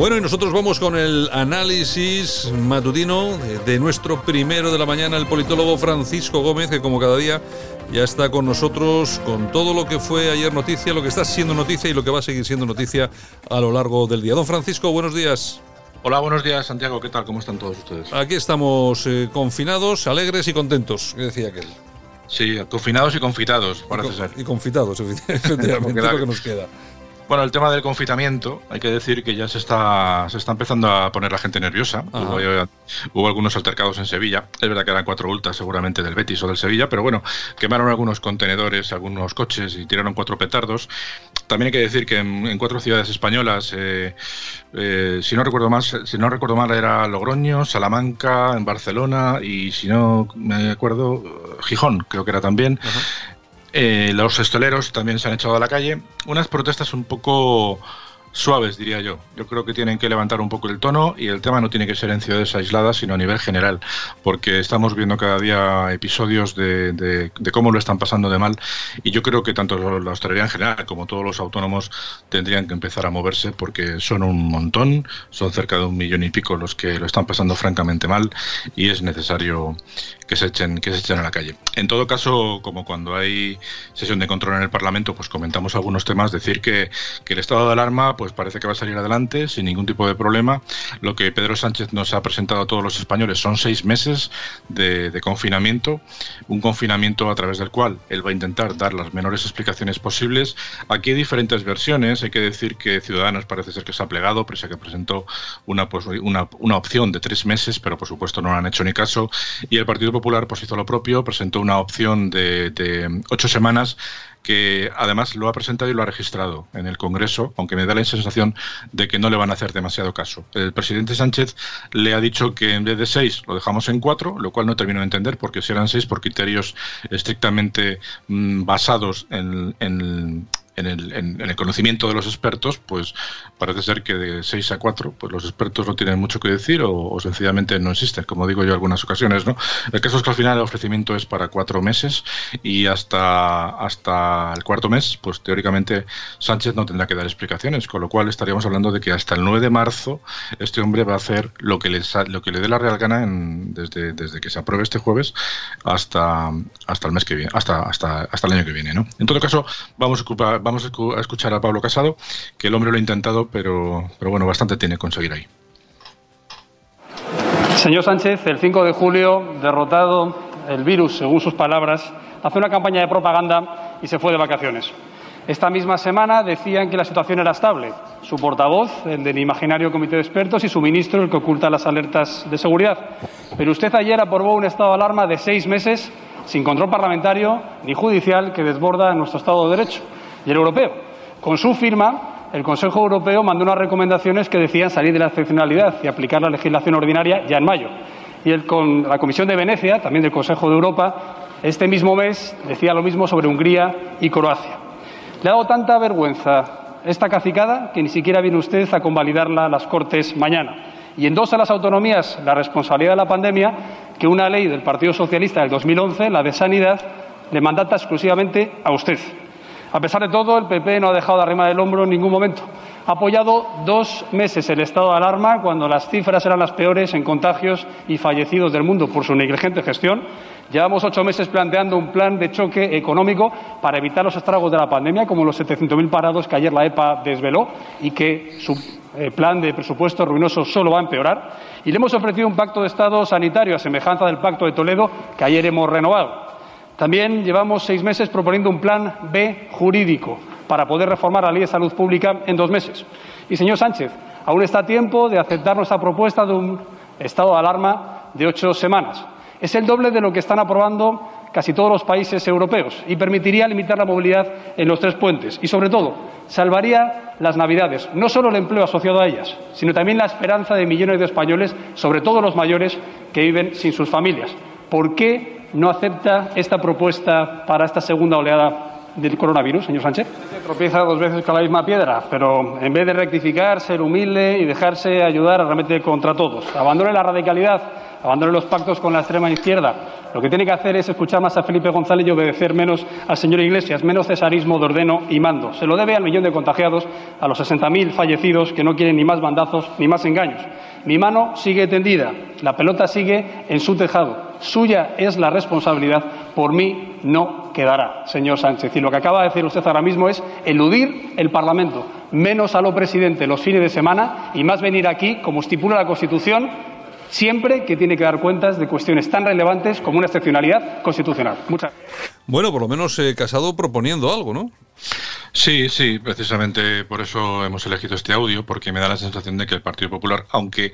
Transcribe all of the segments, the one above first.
Bueno, y nosotros vamos con el análisis matutino de nuestro primero de la mañana, el politólogo Francisco Gómez, que como cada día ya está con nosotros con todo lo que fue ayer noticia, lo que está siendo noticia y lo que va a seguir siendo noticia a lo largo del día. Don Francisco, buenos días. Hola, buenos días, Santiago. ¿Qué tal? ¿Cómo están todos ustedes? Aquí estamos eh, confinados, alegres y contentos, que decía aquel. Sí, confinados y confitados, parece ser. Y confitados, efectivamente, lo que nos queda. Bueno, el tema del confitamiento, hay que decir que ya se está, se está empezando a poner la gente nerviosa. Hubo, algunos altercados en Sevilla. Es verdad que eran cuatro ultas seguramente del Betis o del Sevilla, pero bueno, quemaron algunos contenedores, algunos coches y tiraron cuatro petardos. También hay que decir que en, cuatro ciudades españolas, eh, eh, si no recuerdo más, si no recuerdo mal, era Logroño, Salamanca, en Barcelona y si no me acuerdo, Gijón, creo que era también. Eh, los estoleros también se han echado a la calle. Unas protestas un poco suaves, diría yo. Yo creo que tienen que levantar un poco el tono y el tema no tiene que ser en ciudades aisladas, sino a nivel general, porque estamos viendo cada día episodios de, cómo lo están pasando de mal y yo creo que tanto la hostelería en general como todos los autónomos tendrían que empezar a moverse porque son un montón, son cerca de un millón y pico los que lo están pasando francamente mal y es necesario que se echen, que se echen a la calle. En todo caso, como cuando hay sesión de control en el Parlamento, pues comentamos algunos temas, decir que, que el estado de alarma pues parece que va a salir adelante sin ningún tipo de problema. Lo que Pedro Sánchez nos ha presentado a todos los españoles son seis meses de, confinamiento, un confinamiento a través del cual él va a intentar dar las menores explicaciones posibles. Aquí hay diferentes versiones, hay que decir que Ciudadanos parece ser que se ha plegado, pese a que presentó una, pues, opción de tres meses, pero por supuesto no han hecho ni caso, y el Partido Popular pues hizo lo propio, presentó una opción de ocho semanas que además lo ha presentado y lo ha registrado en el Congreso, aunque me da la sensación de que no le van a hacer demasiado caso. El presidente Sánchez le ha dicho que en vez de seis lo dejamos en cuatro, lo cual no termino de entender, porque si eran seis por criterios estrictamente mm, basados en, en el, conocimiento de los expertos, pues parece ser que de 6 a 4, pues los expertos no tienen mucho que decir o, sencillamente no existen, como digo yo en algunas ocasiones. ¿no? El caso es que al final el ofrecimiento es para cuatro meses y hasta, hasta el cuarto mes, pues teóricamente Sánchez no tendrá que dar explicaciones, con lo cual estaríamos hablando de que hasta el 9 de marzo este hombre va a hacer lo que le, lo que le dé la real gana desde, desde que se apruebe este jueves hasta, hasta el mes que viene, hasta, hasta, hasta el año que viene. ¿no? En todo caso, vamos a ocupar vamos a escuchar a Pablo Casado, que el hombre lo ha intentado, pero, pero bueno, bastante tiene que conseguir ahí. Señor Sánchez, el 5 de julio, derrotado el virus, según sus palabras, hace una campaña de propaganda y se fue de vacaciones. Esta misma semana decían que la situación era estable. Su portavoz, el del imaginario comité de expertos, y su ministro, el que oculta las alertas de seguridad. Pero usted ayer aprobó un estado de alarma de seis meses sin control parlamentario ni judicial que desborda nuestro Estado de Derecho y el europeo. Con su firma, el Consejo Europeo mandó unas recomendaciones que decían salir de la excepcionalidad y aplicar la legislación ordinaria ya en mayo. Y el, con la Comisión de Venecia, también del Consejo de Europa, este mismo mes decía lo mismo sobre Hungría y Croacia. Le ha dado tanta vergüenza esta cacicada que ni siquiera viene usted a convalidarla a las Cortes mañana. Y endosa a las autonomías la responsabilidad de la pandemia que una ley del Partido Socialista del 2011, la de Sanidad, le mandata exclusivamente a usted. A pesar de todo, el PP no ha dejado de arrimar el hombro en ningún momento. Ha apoyado dos meses el estado de alarma cuando las cifras eran las peores en contagios y fallecidos del mundo por su negligente gestión. Llevamos ocho meses planteando un plan de choque económico para evitar los estragos de la pandemia, como los 700.000 parados que ayer la EPA desveló y que su eh, plan de presupuesto ruinoso solo va a empeorar. Y le hemos ofrecido un pacto de Estado sanitario a semejanza del pacto de Toledo que ayer hemos renovado. También llevamos seis meses proponiendo un plan B jurídico para poder reformar la ley de salud pública en dos meses. Y, señor Sánchez, aún está a tiempo de aceptar nuestra propuesta de un estado de alarma de ocho semanas. Es el doble de lo que están aprobando casi todos los países europeos y permitiría limitar la movilidad en los tres puentes y, sobre todo, salvaría las Navidades, no solo el empleo asociado a ellas, sino también la esperanza de millones de españoles, sobre todo los mayores, que viven sin sus familias. ¿Por qué no acepta esta propuesta para esta segunda oleada del coronavirus, señor Sánchez? Tropieza dos veces con la misma piedra, pero en vez de rectificar, ser humilde y dejarse ayudar, realmente contra todos. Abandone la radicalidad abandone los pactos con la extrema izquierda. Lo que tiene que hacer es escuchar más a Felipe González y obedecer menos al señor Iglesias, menos cesarismo de ordeno y mando. Se lo debe al millón de contagiados, a los 60.000 fallecidos que no quieren ni más bandazos ni más engaños. Mi mano sigue tendida, la pelota sigue en su tejado. Suya es la responsabilidad, por mí no quedará, señor Sánchez. Y lo que acaba de decir usted ahora mismo es eludir el Parlamento, menos a lo presidente los fines de semana y más venir aquí, como estipula la Constitución, siempre que tiene que dar cuentas de cuestiones tan relevantes como una excepcionalidad constitucional. Muchas Bueno, por lo menos eh, Casado proponiendo algo, ¿no? Sí, sí, precisamente por eso hemos elegido este audio, porque me da la sensación de que el Partido Popular, aunque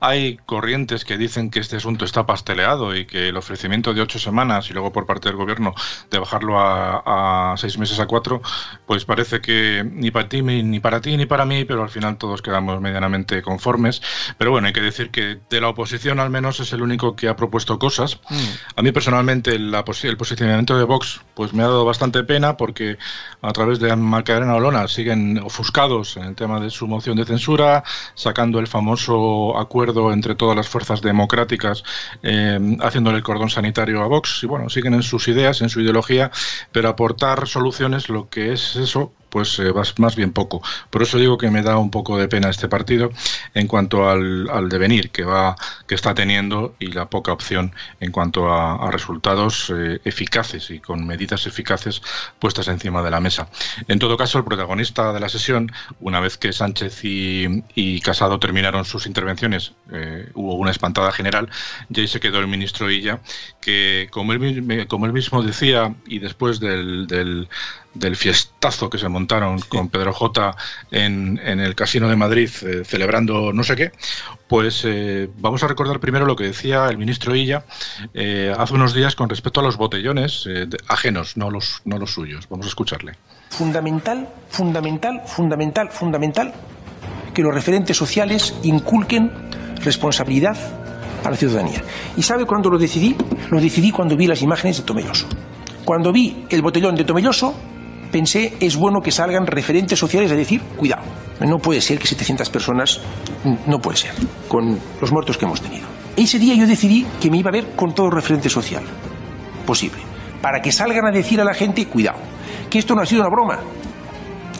hay corrientes que dicen que este asunto está pasteleado y que el ofrecimiento de ocho semanas y luego por parte del Gobierno de bajarlo a, seis meses a cuatro, pues parece que ni para ti ni para ti ni para mí, pero al final todos quedamos medianamente conformes. Pero bueno, hay que decir que de la oposición al menos es el único que ha propuesto cosas. Mm. A mí personalmente el posicionamiento de Vox pues me ha dado bastante pena porque a través de Macarena Olona siguen ofuscados en el tema de su moción de censura, sacando el famoso acuerdo entre todas las fuerzas democráticas, eh, haciéndole el cordón sanitario a Vox. Y bueno, siguen en sus ideas, en su ideología, pero aportar soluciones, lo que es eso, pues eh, más bien poco. Por eso digo que me da un poco de pena este partido en cuanto al, devenir que va que está teniendo y la poca opción en cuanto a, resultados eh, eficaces y con medidas eficaces puestas encima de la mesa. En todo caso, el protagonista de la sesión, una vez que Sánchez y, Casado terminaron sus intervenciones, eh, hubo una espantada general y ahí se quedó el ministro Illa, que como él, como él mismo decía y después del del fiestazo que se montaron con Pedro J en, en el Casino de Madrid eh, celebrando no sé qué, pues eh, vamos a recordar primero lo que decía el ministro Illa eh, hace unos días con respecto a los botellones ajenos, no los, no los suyos. Vamos a escucharle. Fundamental, fundamental, fundamental, fundamental que los referentes sociales inculquen responsabilidad a la ciudadanía. ¿Y sabe cuándo lo decidí? Lo decidí cuando vi las imágenes de Tomelloso. Cuando vi el botellón de Tomelloso, pensé, es bueno que salgan referentes sociales a decir, cuidado, no puede ser que 700 personas, no puede ser, con los muertos que hemos tenido. Ese día yo decidí que me iba a ver con todo referente social posible, para que salgan a decir a la gente, cuidado, que esto no ha sido una broma,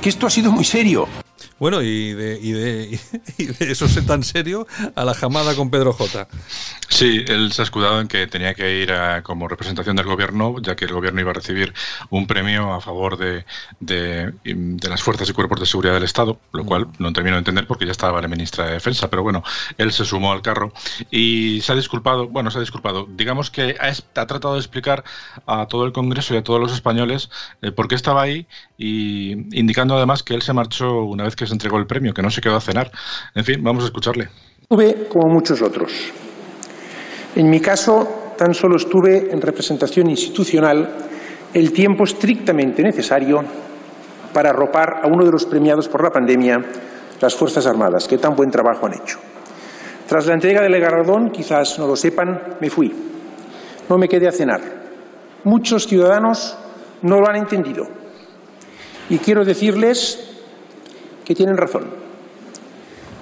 que esto ha sido muy serio. Bueno, y de, y de, y de eso tan serio a la jamada con Pedro J. Sí, él se ha escudado en que tenía que ir como representación del gobierno, ya que el gobierno iba a recibir un premio a favor de, de, las fuerzas y cuerpos de seguridad del Estado, lo cual no termino de entender porque ya estaba la ministra de Defensa, pero bueno, él se sumó al carro y se ha disculpado, bueno, se ha disculpado, digamos que ha, ha tratado de explicar a todo el Congreso y a todos los españoles eh, por qué estaba ahí y indicando además que él se marchó una vez que se entregó el premio, que no se quedó a cenar. En fin, vamos a escucharle. Tuve como muchos otros en mi caso, tan solo estuve en representación institucional el tiempo estrictamente necesario para arropar a uno de los premiados por la pandemia, las Fuerzas Armadas, que tan buen trabajo han hecho. Tras la entrega del galardón, quizás no lo sepan, me fui. No me quedé a cenar. Muchos ciudadanos no lo han entendido. Y quiero decirles que tienen razón.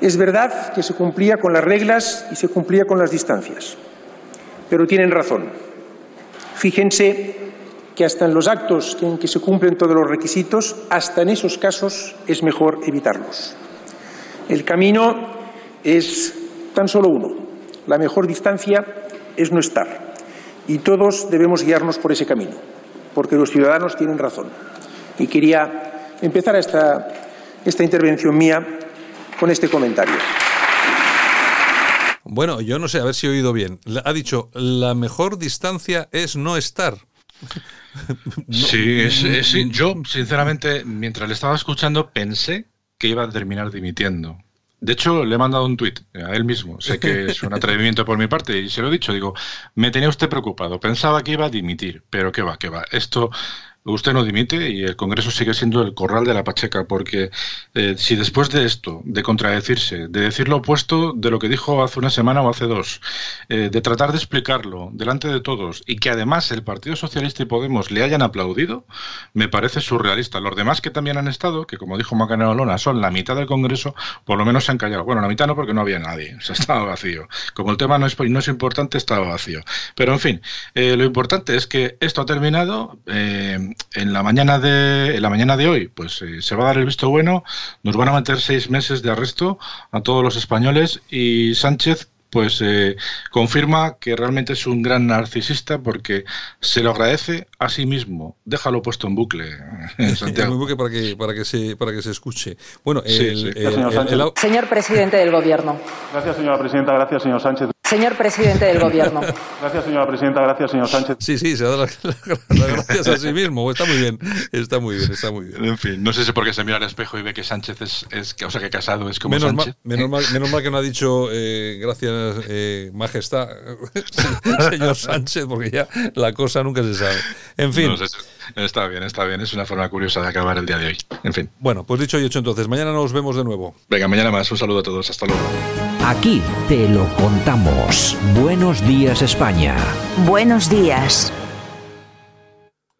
Es verdad que se cumplía con las reglas y se cumplía con las distancias. Pero tienen razón. Fíjense que hasta en los actos en que se cumplen todos los requisitos, hasta en esos casos es mejor evitarlos. El camino es tan solo uno. La mejor distancia es no estar. Y todos debemos guiarnos por ese camino, porque los ciudadanos tienen razón. Y quería empezar esta, esta intervención mía con este comentario. Bueno, yo no sé, a ver si he oído bien. Ha dicho, la mejor distancia es no estar. sí, es, yo sinceramente, mientras le estaba escuchando, pensé que iba a terminar dimitiendo. De hecho, le he mandado un tuit a él mismo. Sé que es un atrevimiento por mi parte y se lo he dicho. Digo, me tenía usted preocupado. Pensaba que iba a dimitir, pero qué va, qué va. Esto usted no dimite y el Congreso sigue siendo el corral de la Pacheca, porque eh, si después de esto, de contradecirse, de decir lo opuesto de lo que dijo hace una semana o hace dos, eh, de tratar de explicarlo delante de todos y que además el Partido Socialista y Podemos le hayan aplaudido, me parece surrealista. Los demás que también han estado, que como dijo Macanero Lona, son la mitad del Congreso, por lo menos se han callado. Bueno, la mitad no porque no había nadie, o sea, estaba vacío. Como el tema no es, no es importante, estaba vacío. Pero en fin, eh, lo importante es que esto ha terminado. En la mañana de en la mañana de hoy, pues eh, se va a dar el visto bueno. Nos van a meter seis meses de arresto a todos los españoles y Sánchez pues eh, confirma que realmente es un gran narcisista porque se lo agradece a sí mismo. Déjalo puesto en bucle, Santiago. en bucle para que, para que, se, para que se escuche. Bueno, señor presidente del Gobierno. Gracias, señora presidenta. Gracias, señor Sánchez. Señor presidente del Gobierno. Gracias, señora presidenta. Gracias, señor Sánchez. Sí, sí, se da las gracias a sí mismo. Está muy bien. Está muy bien, está muy bien. En fin, no sé si porque se mira al espejo y ve que Sánchez es, es o sea, que Casado es como menos Sánchez. menos, mal, menos mal que no ha dicho eh, gracias, eh, majestad, señor Sánchez, porque ya la cosa nunca se sabe. En fin. está bien, está bien. Es una forma curiosa de acabar el día de hoy. En fin. Bueno, pues dicho y hecho entonces. Mañana nos vemos de nuevo. Venga, mañana más. Un saludo a todos. Hasta luego. Aquí te lo contamos. Buenos días España. Buenos días.